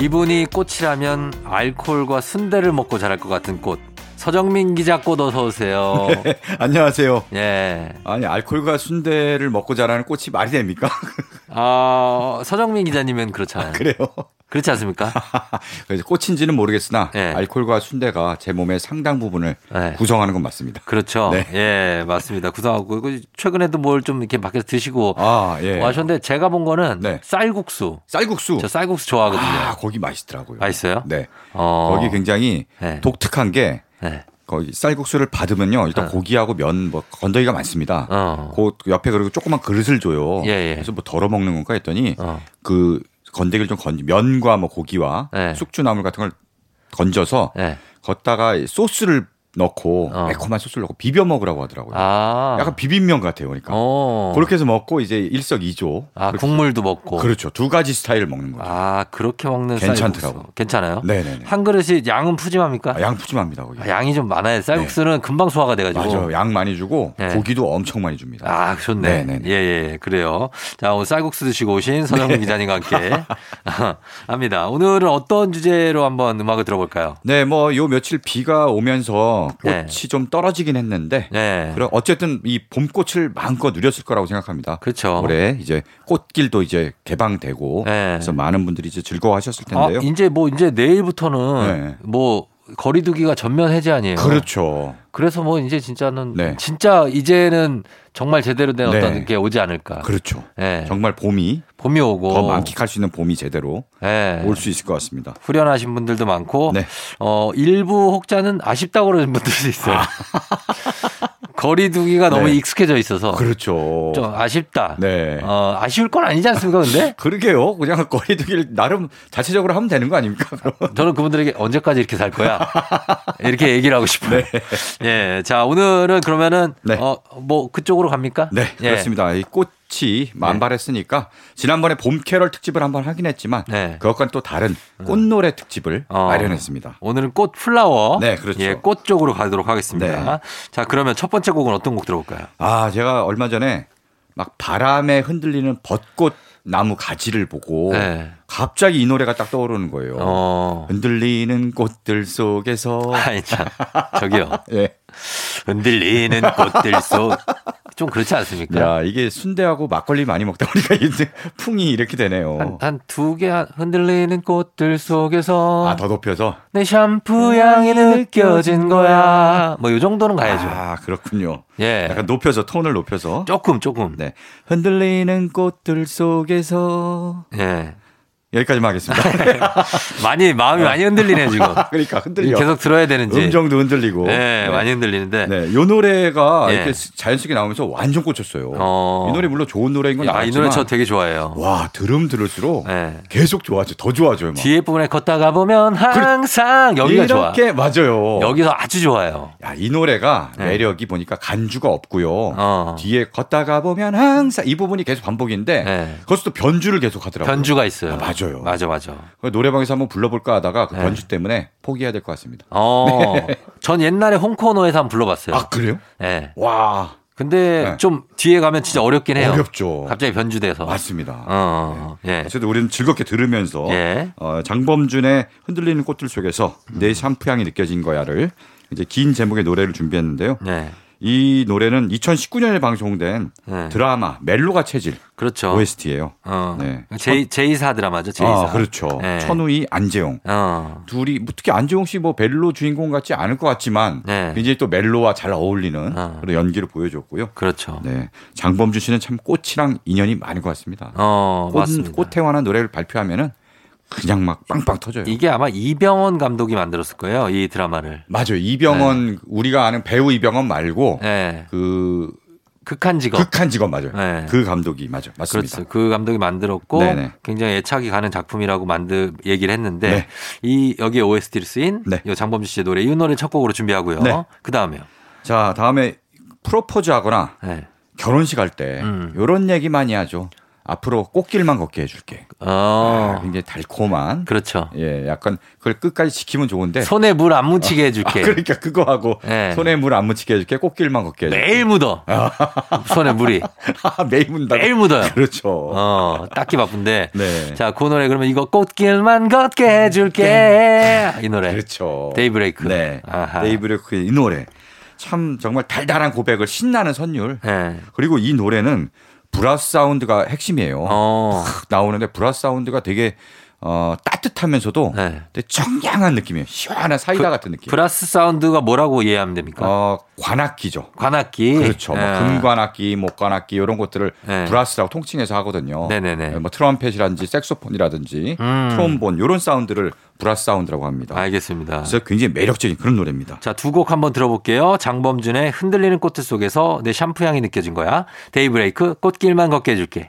이분이 꽃이라면 알코올과 순대를 먹고 자랄 것 같은 꽃. 서정민 기자 꽃 어서 오세요. [LAUGHS] 안녕하세요. 예. 아니 알코올과 순대를 먹고 자라는 꽃이 말이 됩니까? 어, [LAUGHS] 서정민 기자님은 그렇잖아요. 그래요. 그렇지 않습니까? [LAUGHS] 그래서 꽃인지는 모르겠으나 네. 알코올과 순대가 제 몸의 상당 부분을 네. 구성하는 건 맞습니다. 그렇죠. 네. 예, 맞습니다. 구성하고 그 최근에도 뭘 좀 이렇게 밖에서 드시고 아 예. 하셨는데 제가 본 거는 네. 쌀국수. 쌀국수. 저 쌀국수 좋아하거든요. 아 거기 맛있더라고요. 맛있어요? 네. 어. 거기 굉장히 네. 독특한 게 네. 거기 쌀국수를 받으면요 일단 어. 고기하고 면 뭐 건더기가 많습니다. 어. 그 옆에 그리고 조그만 그릇을 줘요. 예, 예. 그래서 뭐 덜어 먹는 건가 했더니 어. 그 건더기를 좀 건지 면과 뭐 고기와 네. 숙주나물 같은 걸 건져서 네. 걷다가 소스를 넣고 어. 매콤한 소스를 넣고 비벼 먹으라고 하더라고요. 아. 약간 비빔면 같아요, 그러니까. 어. 그렇게 해서 먹고 이제 일석이조. 아, 그렇게- 국물도 먹고. 그렇죠. 두 가지 스타일을 먹는 거죠. 아, 그렇게 먹는 괜찮더라고. 괜찮아요? 네네네. 한 그릇이 양은 푸짐합니까? 아, 양 푸짐합니다, 거기. 아, 양이 좀 많아요. 쌀국수는 금방 소화가 돼가지고. 맞아요. 양 많이 주고 네. 고기도 엄청 많이 줍니다. 아, 좋네. 네네네. 예, 예, 그래요. 자, 오늘 쌀국수 드시고 오신 서정민 [LAUGHS] 기자님과 함께 합니다. 오늘은 어떤 주제로 한번 음악을 들어볼까요? 네, 뭐 요 며칠 비가 오면서 꽃이 네. 좀 떨어지긴 했는데 네. 그럼 어쨌든 이 봄꽃을 마음껏 누렸을 거라고 생각합니다. 그렇죠. 올해 이제 꽃길도 이제 개방되고 네. 그래서 많은 분들이 이제 즐거워하셨을 아, 텐데요. 이제 뭐 이제 내일부터는 네. 뭐 거리두기가 전면 해제 아니에요. 그렇죠. 그래서 뭐 이제 진짜는 네. 진짜 이제는 정말 제대로 된 어떤 네. 게 오지 않을까. 그렇죠. 예. 정말 봄이 봄이 오고 더 만끽할 수 있는 봄이 제대로 예. 올수 있을 것 같습니다. 후련하신 분들도 많고 네. 어 일부 혹자는 아쉽다고 그러는 분들도 있어요. [LAUGHS] 거리두기가 너무 네. 익숙해져 있어서 그렇죠. 좀 아쉽다. 네. 어, 아쉬울 건 아니지 않습니까? 근데 [LAUGHS] 그러게요. 그냥 거리두기를 나름 자체적으로 하면 되는 거 아닙니까? 그럼? [LAUGHS] 저는 그분들에게 언제까지 이렇게 살 거야? 이렇게 얘기를 하고 싶어요. 예. 자, 오늘은 그러면은 네. 어, 뭐 그쪽으로 갑니까? 네, 예. 그렇습니다. 이 꽃이 만발했으니까 지난번에 봄 캐럴 특집을 한번 하긴 했지만 네. 그것과는 또 다른 꽃노래 특집을 어. 마련했습니다. 오늘은 꽃 플라워. 네, 그렇죠. 예, 꽃 쪽으로 가도록 하겠습니다. 네. 자, 그러면 첫 번째 곡은 어떤 곡 들어볼까요? 아, 제가 얼마 전에 막 바람에 흔들리는 벚꽃 나무 가지를 보고 네. 갑자기 이 노래가 딱 떠오르는 거예요. 어. 흔들리는 꽃들 속에서 [LAUGHS] 아니, 참. 저기요. [LAUGHS] 예. 흔들리는 꽃들 속. 좀 그렇지 않습니까? 야, 이게 순대하고 막걸리 많이 먹다 보니까 이제 풍이 이렇게 되네요. 한 두개 흔들리는 꽃들 속에서 아, 더 높여서? 내 샴푸 향이 느껴진 거야. 뭐 요 정도는 가야죠. 아, 그렇군요. 예. 약간 높여서, 톤을 높여서. 조금 조금. 네. 흔들리는 꽃들 속에서. 예. 여기까지만 하겠습니다. [LAUGHS] 많이 마음이 많이 흔들리네 지금. [LAUGHS] 그러니까 흔들려. 계속 들어야 되는지. 음정도 흔들리고. 네, 많이 흔들리는데. 네, 요 노래가 예. 이렇게 자연스럽게 나오면서 완전 꽂혔어요. 어. 이 노래 물론 좋은 노래인 건 야, 이 알지만 노래 저 되게 좋아해요. 와 들음 들을수록 네. 계속 좋아져, 더 좋아져요. 막. 뒤에 부분에 걷다가 보면 항상 여기가 좋아. 이렇게 맞아요. 여기서 아주 좋아요. 야, 이 노래가 네. 매력이 보니까 간주가 없고요. 어. 뒤에 걷다가 보면 항상 이 부분이 계속 반복인데 네. 또 변주를 계속 하더라고요. 변주가 있어요. 아, 맞아 요. 맞아, 맞아. 그래서 노래방에서 한번 불러볼까 하다가 그 네. 변주 때문에 포기해야 될 것 같습니다. 어, 전 옛날에 홍코노에서 한번 불러봤어요. 아 그래요? 예. 와 근데 네. 좀 뒤에 가면 진짜 어렵긴 해요. 어렵죠. 갑자기 변주돼서. 맞습니다. 어, 어, 예. 어쨌든 우리는 즐겁게 들으면서 예. 어, 장범준의 흔들리는 꽃들 속에서 내 샴푸 향이 느껴진 거야를 이제 긴 제목의 노래를 준비했는데요. 네. 이 노래는 2019년에 방송된 네. 드라마 멜로가 체질 그렇죠. OST예요. 어. 네. 제이, 제이사 드라마죠, 제이사. 아, 그렇죠. 네. 천우희, 안재용. 어. 둘이 뭐 특히 안재용 씨뭐 멜로 주인공 같지 않을 것 같지만 네. 굉장히 또 멜로와 잘 어울리는 어. 그런 연기를 보여줬고요. 그렇죠. 네. 장범준 씨는 참 꽃이랑 인연이 많은 것 같습니다. 어, 꽃, 맞습니다. 꽃에 관한 노래를 발표하면은 그냥 막 빵빵 터져요. 이게 아마 이병헌 감독이 만들었을 거예요, 이 드라마를. 맞아요. 이병헌 우리가 아는 배우 이병헌 말고 네. 그 극한 직업. 극한 직업 맞아요. 네. 그 감독이 맞아 맞습니다. 그렇죠. 그 감독이 만들었고 네네. 굉장히 애착이 가는 작품이라고 만들 얘기를 했는데 네. 이 여기에 OST를 쓰인 네. 이 장범준 씨의 노래 이 노래 첫 곡으로 준비하고요. 네. 그 다음에요. 자 다음에 프로포즈하거나 네. 결혼식 할때 음. 이런 얘기 많이 하죠. 앞으로 꽃길만 걷게 해줄게. 어, 아, 굉장히 달콤한. 그렇죠. 예, 약간 그걸 끝까지 지키면 좋은데. 손에 물 안 묻히게 해줄게. 아, 그러니까 그거 하고 네. 손에 물 안 묻히게 해줄게. 꽃길만 걷게 해줄게. 매일 묻어. [LAUGHS] 손에 물이 [LAUGHS] 매일 문다. 매일 묻어요. 그렇죠. 어, 딱히 바쁜데. 네. 자, 그 노래 그러면 이거 꽃길만 걷게 해줄게. 이 노래. 그렇죠. 데이브레이크. 네. 아하. 데이브레이크의 이 노래. 참 정말 달달한 고백을 신나는 선율. 네. 그리고 이 노래는 brass 사운드가 핵심이에요. 어. 탁 나오는데 brass 사운드가 되게 어, 따뜻하면서도 네. 청량한 느낌이에요. 시원한 사이다 같은 느낌. brass 사운드가 뭐라고 이해하면 됩니까? 어, 관악기죠. 관악기. 그렇죠. 뭐 예. 금관악기, 목관악기 이런 것들을 네. brass라고 통칭해서 하거든요. 네네네. 뭐 트럼펫이라든지 색소폰이라든지 음. 트롬본 이런 사운드를 brass 사운드라고 합니다. 알겠습니다. 그래서 굉장히 매력적인 그런 노래입니다. 자, 두 곡 한번 들어볼게요. 장범준의 흔들리는 꽃들 속에서 내 샴푸 향이 느껴진 거야. 데이브레이크 꽃길만 걷게 해줄게.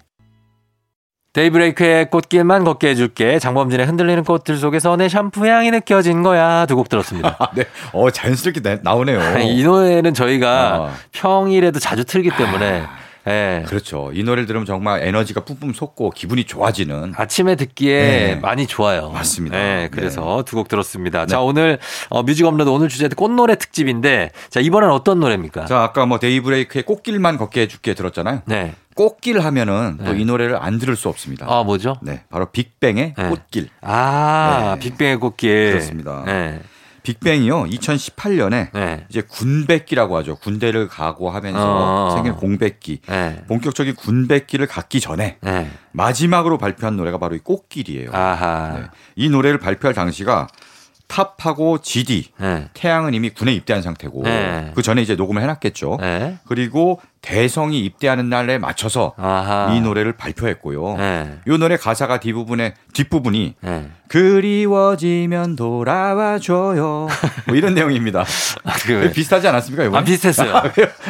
데이브레이크의 꽃길만 걷게 해줄게. 장범준의 흔들리는 꽃들 속에서 내 샴푸 향이 느껴진 거야. 두 곡 들었습니다. 아, [LAUGHS] 네. 어, 자연스럽게 나, 나오네요. [LAUGHS] 이 노래는 저희가 어. 평일에도 자주 틀기 때문에 예. 그렇죠. 이 노래를 들으면 정말 에너지가 뿜뿜 솟고 기분이 좋아지는 아침에 듣기에 네. 많이 좋아요. 맞습니다. 네, 그래서 두곡 들었습니다. 네. 자, 오늘 어, 뮤직 업로드 오늘 주제 꽃노래 특집인데 자, 이번엔 어떤 노래입니까? 자, 아까 뭐 데이브레이크의 꽃길만 걷게 해줄게 들었잖아요. 네. 꽃길 하면은 또 네. 이 노래를 안 들을 수 없습니다. 아, 뭐죠? 네. 바로 빅뱅의 네. 꽃길. 아, 네. 빅뱅의 꽃길. 그렇습니다. 네. 빅뱅이요. 2018년에 네. 이제 군백기라고 하죠. 군대를 가고 하면서 어. 생긴 공백기. 네. 본격적인 군백기를 갖기 전에 네. 마지막으로 발표한 노래가 바로 이 꽃길이에요. 네. 이 노래를 발표할 당시가 탑하고 GD 네. 태양은 이미 군에 입대한 상태고 네. 그 전에 이제 녹음을 해놨겠죠. 네. 그리고 대성이 입대하는 날에 맞춰서 아하. 이 노래를 발표했고요. 네. 이 노래 가사가 뒷부분에 뒷부분이 네. 그리워지면 돌아와줘요. 뭐 이런 [LAUGHS] 내용입니다. 아, 그, 비슷하지 않았습니까? 이번에? 아, 비슷했어요. 아?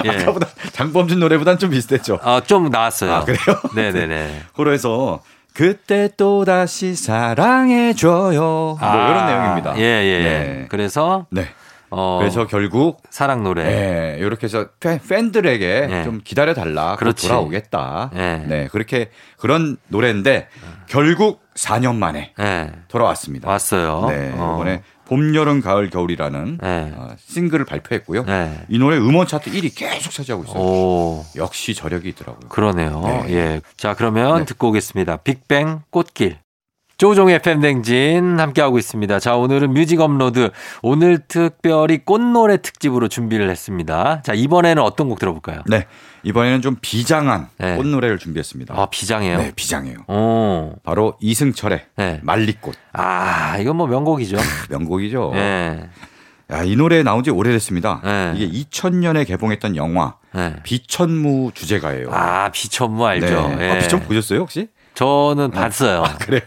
예. 아까보다 장범준 노래보단 좀 비슷했죠. 아, 좀 나왔어요. 아, 그래요? 네네네. [LAUGHS] 그래서 그때 또 다시 사랑해줘요. 뭐 이런 내용입니다. 예, 예. 네. 그래서, 네. 어, 그래서 결국 사랑 노래. 네, 이렇게 해서 팬- 팬들에게 네. 좀 기다려 달라. 그렇지. 돌아오겠다. 네. 네. 그렇게 그런 노래인데 결국 4년 만에 네. 돌아왔습니다. 왔어요. 네, 어. 이번에 봄, 여름, 가을, 겨울이라는 네. 어, 싱글을 발표했고요. 네. 이 노래 음원 차트 1위 계속 차지하고 있어요. 오. 역시 저력이 있더라고요. 그러네요. 네. 예. 자, 그러면 네. 듣고 오겠습니다. 빅뱅 꽃길. 조우종의 FM 대행진 함께하고 있습니다. 자, 오늘은 뮤직 업로드. 오늘 특별히 꽃노래 특집으로 준비를 했습니다. 자, 이번에는 어떤 곡 들어볼까요? 네, 이번에는 좀 비장한 네. 꽃노래를 준비했습니다. 아, 비장해요. 네, 비장해요. 오. 바로 이승철의 네. 말리꽃. 아, 이건 뭐 명곡이죠. [LAUGHS] 명곡이죠. 예. 야, 이 노래 나온 지 오래됐습니다. 네. 이게 2000년에 개봉했던 영화 네. 비천무 주제가예요. 아, 비천무 알죠. 네. 예. 아, 비천 보셨어요 혹시? 저는 봤어요. 그래요?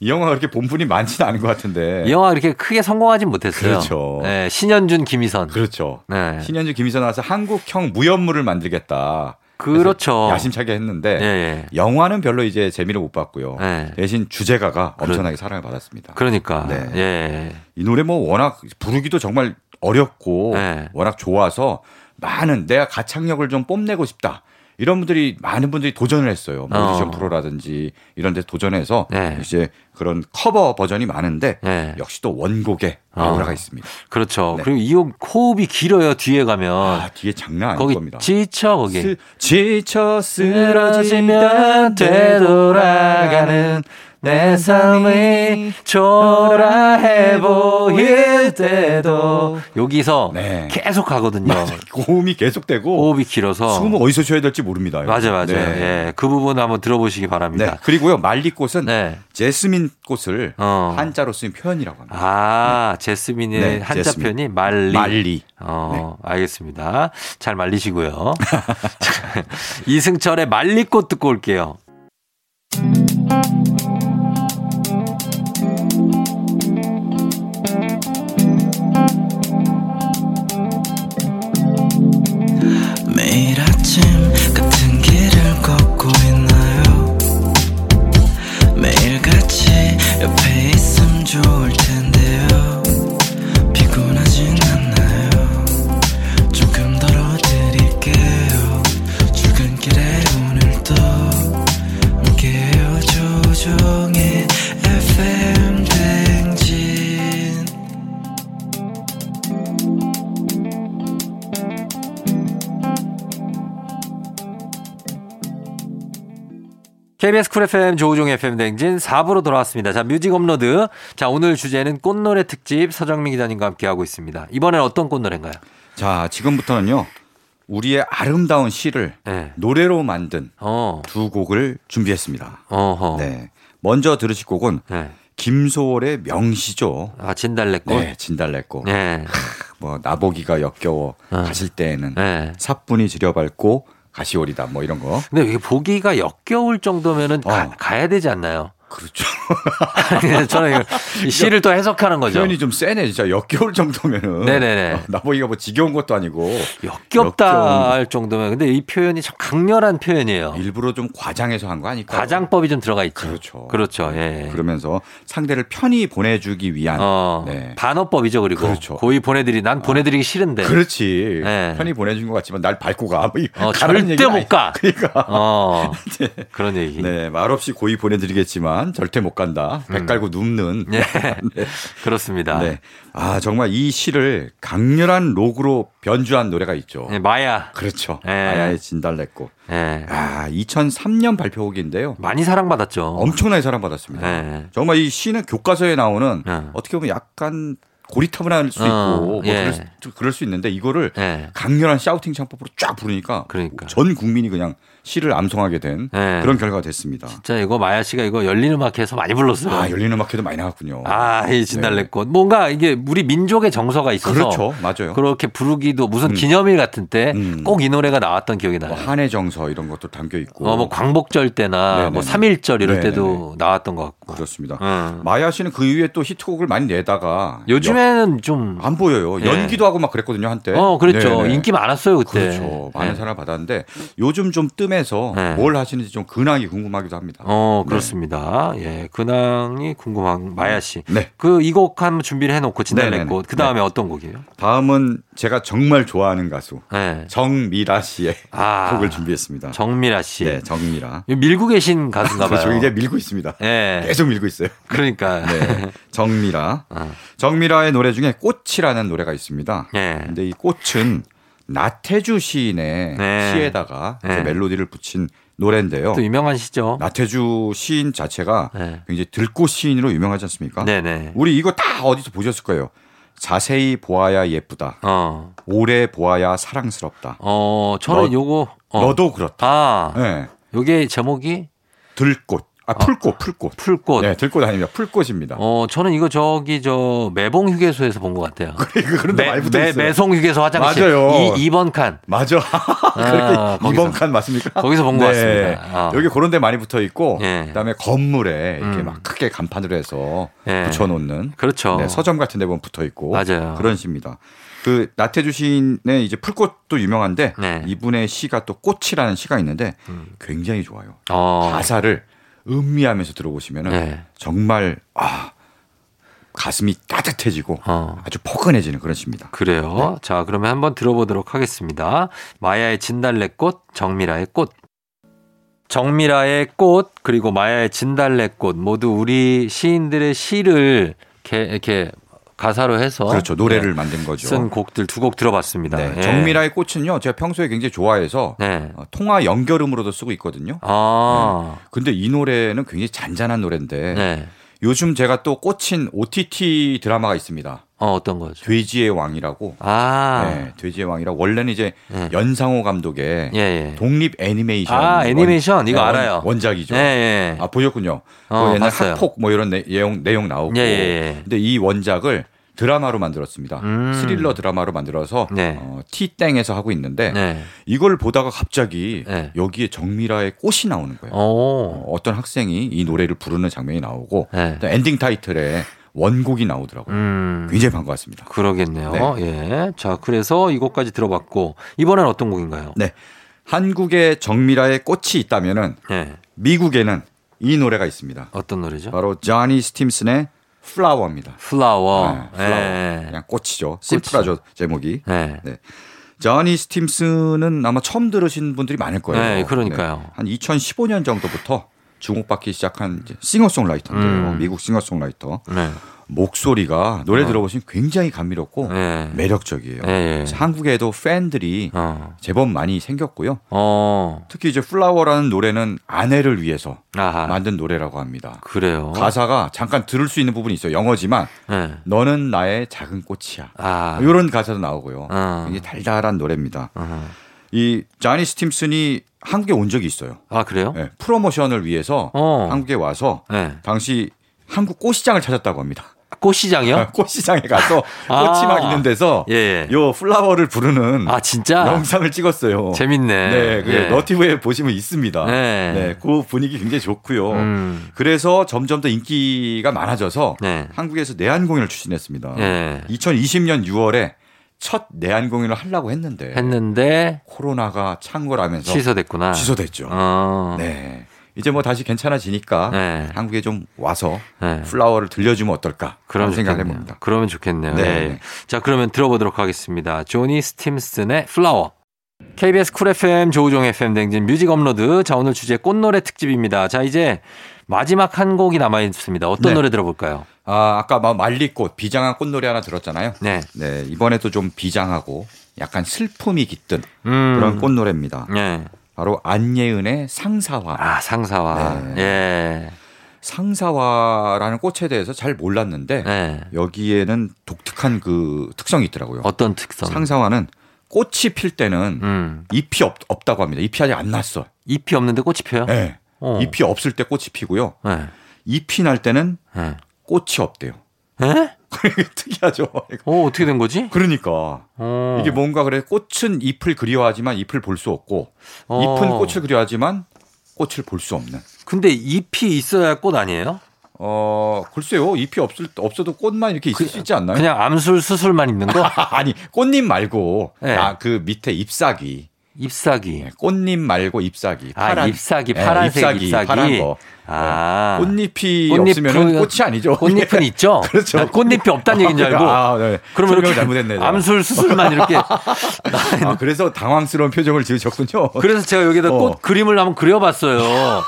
이 영화가 그렇게 본분이 많지는 않은 것 같은데. 이 영화 그렇게 크게 성공하진 못했어요. 그렇죠. 네, 신현준, 김희선. 그렇죠. 네. 신현주 김희선 나와서 한국형 무협물을 만들겠다. 그렇죠. 야심차게 했는데 예, 예. 영화는 별로 이제 재미를 못 봤고요. 네. 대신 주제가가 엄청나게 사랑을 받았습니다. 그러니까. 네. 예. 이 노래 뭐 워낙 부르기도 정말 어렵고 네. 워낙 좋아서 많은 내가 가창력을 좀 뽐내고 싶다. 이런 분들이 많은 분들이 도전을 했어요. 뭐 오디션 어. 프로라든지 이런 데 도전해서 네. 이제 그런 커버 버전이 많은데 네. 역시 또 원곡에 어. 아우라가 있습니다. 그렇죠. 네. 그리고 이곡 호흡이 길어요. 뒤에 가면. 아, 뒤에 장난 아닐 겁니다. 지쳐 거기. 스- 지쳐 쓰러지며 되돌아가는 내 삶이 초라해 보일 때도 여기서 네. 계속 가거든요. 고음이 계속되고 호흡이 길어서 숨을 어디서 쉬어야 될지 모릅니다. 맞아요, 맞아요. 네. 예, 그 부분 한번 들어보시기 네. 바랍니다. 그리고요 말리꽃은 네. 제스민 꽃을 어. 한자로 쓰인 표현이라고 합니다. 아, 제스민의 네, 한자 제스민. 표현이 말리. 말리. 어, 알겠습니다. 잘 말리시고요. [LAUGHS] 이승철의 말리꽃 듣고 올게요. KBS Cool FM 조우종의 FM 대행진 4부로 돌아왔습니다. 자, 뮤직 업로드. 자, 오늘 주제는 꽃노래 특집 서정민 기자님과 함께하고 있습니다. 이번엔 어떤 꽃노래인가요? 자, 지금부터는요. 우리의 아름다운 시를 네. 노래로 만든 어, 두 곡을 준비했습니다. 어허. 네. 먼저 들으실 곡은 네. 김소월의 명시죠. 아, 진달래꽃. 네, 진달래꽃. 네. 뭐 나보기가 역겨워 어. 가실 때에는 네. 사뿐히 즈려밟고 가시오리다 뭐 이런 거. 근데 이게 보기가 역겨울 정도면은 가, 어. 가야 되지 않나요? 그렇죠. 저는 이거 이 시를 또 해석하는 거죠. 표현이 좀 세네 진짜 역겨울 정도면은. 네네네. 어, 나보기가 뭐 지겨운 것도 아니고 역겹다 역겨운. 할 정도면 근데 이 표현이 참 강렬한 표현이에요. 일부러 좀 과장해서 한 거 아닐까? 과장법이 좀 들어가 있죠. 그렇죠. 그렇죠. 예. 그러면서 상대를 편히 보내주기 위한. 어, 네. 반어법이죠. 그리고 그렇죠. 고의 보내드리 난 보내드리기 싫은데. 그렇지. 네. 편히 보내준 것 같지만 날 밟고 가. 뭐 이- 어, 절대 못 가. 그러니까. 어 [LAUGHS] 그런 얘기. 네, 말없이 고이 보내드리겠지만 절대 못 간다. 배 깔고 눕는. 네. [LAUGHS] [LAUGHS] 그렇습니다. 네. 아, 정말 이 시를 강렬한 록으로 변주한 노래가 있죠. 네, 마야. 그렇죠. 네. 아야의 진달래꽃. 예. 아, 2003년 발표곡인데요. 많이 사랑받았죠. 엄청나게 사랑받았습니다. 네. 정말 이 시는 교과서에 나오는 네. 어떻게 보면 약간 고리타분할 수 어, 있고 뭐 예. 그럴, 수, 그럴 수 있는데 이거를 예. 강렬한 샤우팅 창법으로 쫙 부르니까 그러니까. 전 국민이 그냥 시를 암송하게 된 네. 그런 결과가 됐습니다. 진짜 이거 마야 씨가 이거 열린 음악회에서 많이 불렀어요. 아, 열리는 음악회도 많이 나왔군요. 아, 이 진달래꽃. 뭔가 이게 우리 민족의 정서가 있어서 그렇죠. 맞아요. 그렇게 부르기도 무슨 음. 기념일 같은 때 음. 꼭이 노래가 나왔던 기억이 나요. 뭐 한해 정서 이런 것도 담겨 있고. 어, 뭐 광복절 때나 네네네. 뭐 3.1절 이럴 네네네. 때도 나왔던 것 같고. 그렇습니다. 음. 마야 씨는 그 이후에 또 히트곡을 많이 내다가 요즘에는 좀 연- 안 보여요. 예. 연기도 하고 막 그랬거든요 한때. 어, 그랬죠. 네네. 인기 많았어요, 그때. 그렇죠. 많은 네. 사랑을 받았는데 요즘 좀뜸 해서 네. 뭘 하시는지 좀 근황이 궁금하기도 합니다. 어, 그렇습니다. 예. 근황이 궁금한 마야 씨. 네. 그 이 곡 한번 준비를 해 놓고 네네네. 진달래꽃. 그 다음에 어떤 곡이에요? 다음은 제가 정말 좋아하는 가수 네. 정미라 씨의 아. 곡을 준비했습니다. 정미라 씨. 네, 정미라. 밀고 계신 가수인가 봐요. 그렇죠. 이제 밀고 있습니다. 예. 계속 밀고 있어요. 그러니까. 네, 정미라. 어. 정미라의 노래 중에 꽃이라는 노래가 있습니다. 예. 근데 이 꽃은 나태주 시인의 네. 시에다가 네. 멜로디를 붙인 노래인데요. 또 유명한 시죠. 나태주 시인 자체가 네. 굉장히 들꽃 시인으로 유명하지 않습니까? 네네. 우리 이거 다 어디서 보셨을 거예요. 자세히 보아야 예쁘다. 어. 오래 보아야 사랑스럽다. 어, 저는 너- 요거. 어. 너도 그렇다. 아. 네. 요게 제목이 들꽃. 아, 풀꽃, 풀꽃. 풀꽃. 네, 들꽃 아닙니다. 풀꽃입니다. 어, 저는 이거 저기 저 매봉 휴게소에서 본 것 같아요. [LAUGHS] 그런데 많이 붙어 있어요. 매송 휴게소 화장실. 맞아요. 이 2번 칸. 맞아. [LAUGHS] 그렇게 거기서. 이번 칸 맞습니까? 거기서 본 것 같습니다. 어. 여기 그런 데 많이 붙어 있고 예. 그다음에 건물에 이렇게 음. 막 크게 간판으로 해서 예. 붙여 놓는 그렇죠. 네, 서점 같은 데 보면 붙어 있고 맞아요. 그런 시입니다. 그 나태주 시인의 이제 풀꽃도 유명한데 네. 이분의 시가 또 꽃이라는 시가 있는데 음. 굉장히 좋아요. 어. 가사를 음미하면서 들어보시면은 네. 정말 아 가슴이 따뜻해지고 어. 아주 포근해지는 그런 시입니다. 그래요. 네. 자, 그러면 한번 들어보도록 하겠습니다. 마야의 진달래꽃, 정미라의 꽃. 정미라의 꽃, 그리고 마야의 진달래꽃 모두 우리 시인들의 시를 이렇게, 이렇게 가사로 해서 그렇죠. 노래를 네, 만든 거죠. 쓴 곡들 두 곡 들어봤습니다. 네, 예. 정미라의 꽃은요. 제가 평소에 굉장히 좋아해서 네. 어, 통화 연결음으로도 쓰고 있거든요. 아. 근데 이 노래는 굉장히 잔잔한 노래인데 네. 요즘 제가 또 꽂힌 OTT 드라마가 있습니다. 어, 어떤 거죠? 돼지의 왕이라고. 아. 네, 돼지의 왕이라 원래는 이제 네. 연상호 감독의 예, 예. 독립 애니메이션. 아, 애니메이션? 이거 원- 알아요. 원작이죠. 예, 예. 아 보셨군요. 어, 그 옛날 봤어요. 학폭 뭐 이런 내, 내용 내용 나오고. 예, 예, 예. 근데 이 원작을 드라마로 만들었습니다. 음. 스릴러 드라마로 만들어서 네. 어, T땡에서 하고 있는데 네. 이걸 보다가 갑자기 네. 여기에 정미라의 꽃이 나오는 거예요. 오. 어떤 학생이 이 노래를 부르는 장면이 나오고 네. 또 엔딩 타이틀에 원곡이 나오더라고요. 음. 굉장히 반가웠습니다. 그러겠네요. 예. 자, 그래서 이곡까지 들어봤고 이번엔 어떤 곡인가요? 네. 한국에 정밀아의 꽃이 있다면은 예. 미국에는 이 노래가 있습니다. 어떤 노래죠? 바로 자니 스팀슨의 Flower입니다. Flower. 네, Flower. 예. 그냥 꽃이죠. 심플하죠 제목이. 예. 네. 자니 스팀슨은 아마 처음 들으신 분들이 많을 거예요. 네, 그러니까요. 한 2015년 정도부터 주목받기 시작한 싱어송라이터인데요. 음. 미국 싱어송라이터. 네. 목소리가 노래 들어보시면 굉장히 감미롭고 네. 매력적이에요. 그래서 한국에도 팬들이 어. 제법 많이 생겼고요. 어. 특히 이제 Flower라는 노래는 아내를 위해서 아하. 만든 노래라고 합니다. 그래요. 가사가 잠깐 들을 수 있는 부분이 있어요. 영어지만 네. 너는 나의 작은 꽃이야. 아. 이런 가사도 나오고요. 어. 굉장히 달달한 노래입니다. 어. 이 자니 스팀슨이 한국에 온 적이 있어요. 아, 그래요? 네, 프로모션을 위해서 어. 한국에 와서 네. 당시 한국 꽃시장을 찾았다고 합니다. 꽃시장이요? [LAUGHS] 꽃시장에 가서 아. 꽃이 막 있는 데서 예. 요 플라워를 부르는 아, 진짜? 영상을 찍었어요. 재밌네. 네, 그 예. 너티브에 보시면 있습니다. 네. 네, 그 분위기 굉장히 좋고요. 음. 그래서 점점 더 인기가 많아져서 네. 한국에서 내한 공연을 추진했습니다. 예. 2020년 6월에 첫 내한 공연을 하려고 했는데 했는데 코로나가 창궐하면서 취소됐구나. 취소됐죠. 어. 네. 이제 뭐 다시 괜찮아지니까 네. 한국에 좀 와서 네. Flower를 들려주면 어떨까 그런 생각을. 해봅니다. 그러면 좋겠네요. 네. 네. 자, 그러면 들어보도록 하겠습니다. 조니 스팀슨의 Flower. KBS 쿨 FM 조우종 FM 댕진 뮤직 업로드. 자, 오늘 주제 꽃노래 특집입니다. 자, 이제 마지막 한 곡이 남아 있습니다. 어떤 네. 노래 들어볼까요? 아, 아까 막 말리꽃 비장한 꽃노래 하나 들었잖아요. 네. 네, 이번에도 좀 비장하고 약간 슬픔이 깃든 음. 그런 꽃노래입니다. 네. 바로 안예은의 상사화. 아, 상사와. 네. 예. 상사화라는 꽃에 대해서 잘 몰랐는데 네. 여기에는 독특한 그 특성이 있더라고요. 어떤 특성? 상사화는 꽃이 필 때는 음. 잎이 없, 없다고 합니다. 잎이 아직 안 났어. 잎이 없는데 꽃이 펴요? 네. 어. 잎이 없을 때 꽃이 피고요. 네. 잎이 날 때는 네. 꽃이 없대요. 에? [LAUGHS] 특이하죠. 어, 어떻게 된 거지? 그러니까 어. 이게 뭔가 그래 꽃은 잎을 그리워하지만 잎을 볼 수 없고 어. 잎은 꽃을 그리워하지만 꽃을 볼 수 없는. 근데 잎이 있어야 꽃 아니에요? 어 글쎄요 잎이 없을 없어도 꽃만 이렇게 있을 수 있지 않나요? 그냥 암술 수술만 있는 거? [LAUGHS] 아니 꽃잎 말고 네. 아, 그 밑에 잎사귀 잎사귀. 예, 꽃잎 말고 잎사귀 아, 파란 잎사귀, 예, 파란색 잎사귀. 파란 거 아. 예. 꽃잎이 꽃잎은- 없으면 꽃이 아니죠. 꽃잎은 있죠? [LAUGHS] 그렇죠. 난 꽃잎이 없다는 얘기인 줄 알고. 아, 네. 그러면 이렇게 잘못했네. 암술 수술만 이렇게. [LAUGHS] 아, 그래서 당황스러운 표정을 지으셨군요. 그래서 제가 여기다 어. 꽃 그림을 한번 그려봤어요.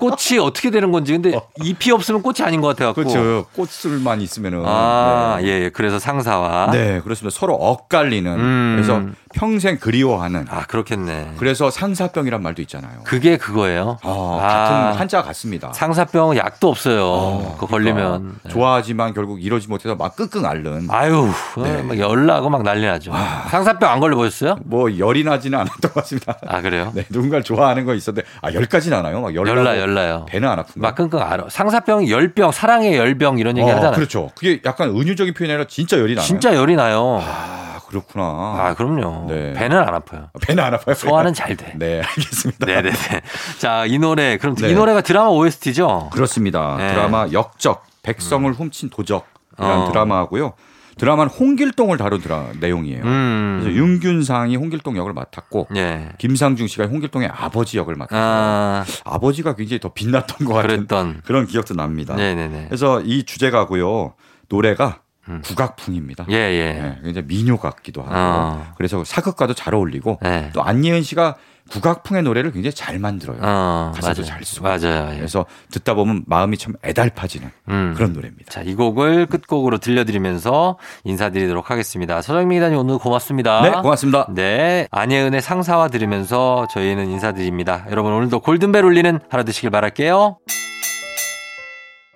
꽃이 어떻게 되는 건지. 근데 잎이 없으면 꽃이 아닌 것 같아갖고. 그렇죠. 꽃술만 있으면은 아, 네. 예, 예. 그래서 상사와. 네, 그렇습니다. 서로 엇갈리는 음. 그래서 평생 그리워하는 아, 그렇겠네. 그래서 상사병이란 말도 있잖아요. 그게 그거예요. 아, 아. 같은 한자 같 습니다. 상사병 약도 없어요. 어, 그거 그러니까 걸리면. 좋아하지만 결국 이러지 못해서 막 끙끙 앓는 아유, 네. 어, 막 열나고 막 난리 나죠. 상사병 안 걸려 보셨어요? 뭐 열이 나지는 않았던 것 같습니다. 아, 그래요? 네, 누군가를 좋아하는 거 있었는데 아 열까지는 않아요. 막 열나고 열나, 열나요. 배는 안 아픈가? 막 끙끙 앓아. 상사병이 열병, 사랑의 열병 이런 얘기 하잖아요. 그렇죠. 그게 약간 은유적인 표현이 아니라 진짜 열이 나요. 진짜 열이 나요. 아 그렇구나. 아, 그럼요. 네. 배는 안 아파요. 배는 안 아파요. 소화는 잘 돼. 네, 알겠습니다. 네 네 네. 자, 이 노래, 그럼 네. 이 노래가 드라마 OST죠? 그렇습니다. 네. 드라마 역적 백성을 훔친 도적이라는 어. 드라마고요. 드라마는 홍길동을 다룬 드라 내용이에요. 그래서 음. 윤균상이 홍길동 역을 맡았고 예. 김상중 씨가 홍길동의 아버지 역을 맡았어요. 아, 아버지가 굉장히 더 빛났던 것 같은 그랬던. 그런 기억도 납니다. 네네네. 그래서 이 주제가고요. 노래가 음. 국악풍입니다. 예, 예. 네, 굉장히 민요 같기도 하고 어. 그래서 사극과도 잘 어울리고 네. 또 안예은 씨가 국악풍의 노래를 굉장히 잘 만들어요. 어, 가사도 맞아요. 잘 쓰고. 맞아요. 예. 그래서 듣다 보면 마음이 참 애달파지는 음. 그런 노래입니다. 자, 이 곡을 끝곡으로 들려드리면서 인사드리도록 하겠습니다. 서정민 기자님 오늘 고맙습니다. 네, 고맙습니다. 네, 안예은의 상사와 들으면서 저희는 인사드립니다. 여러분 오늘도 골든벨 울리는 하루 되시길 바랄게요.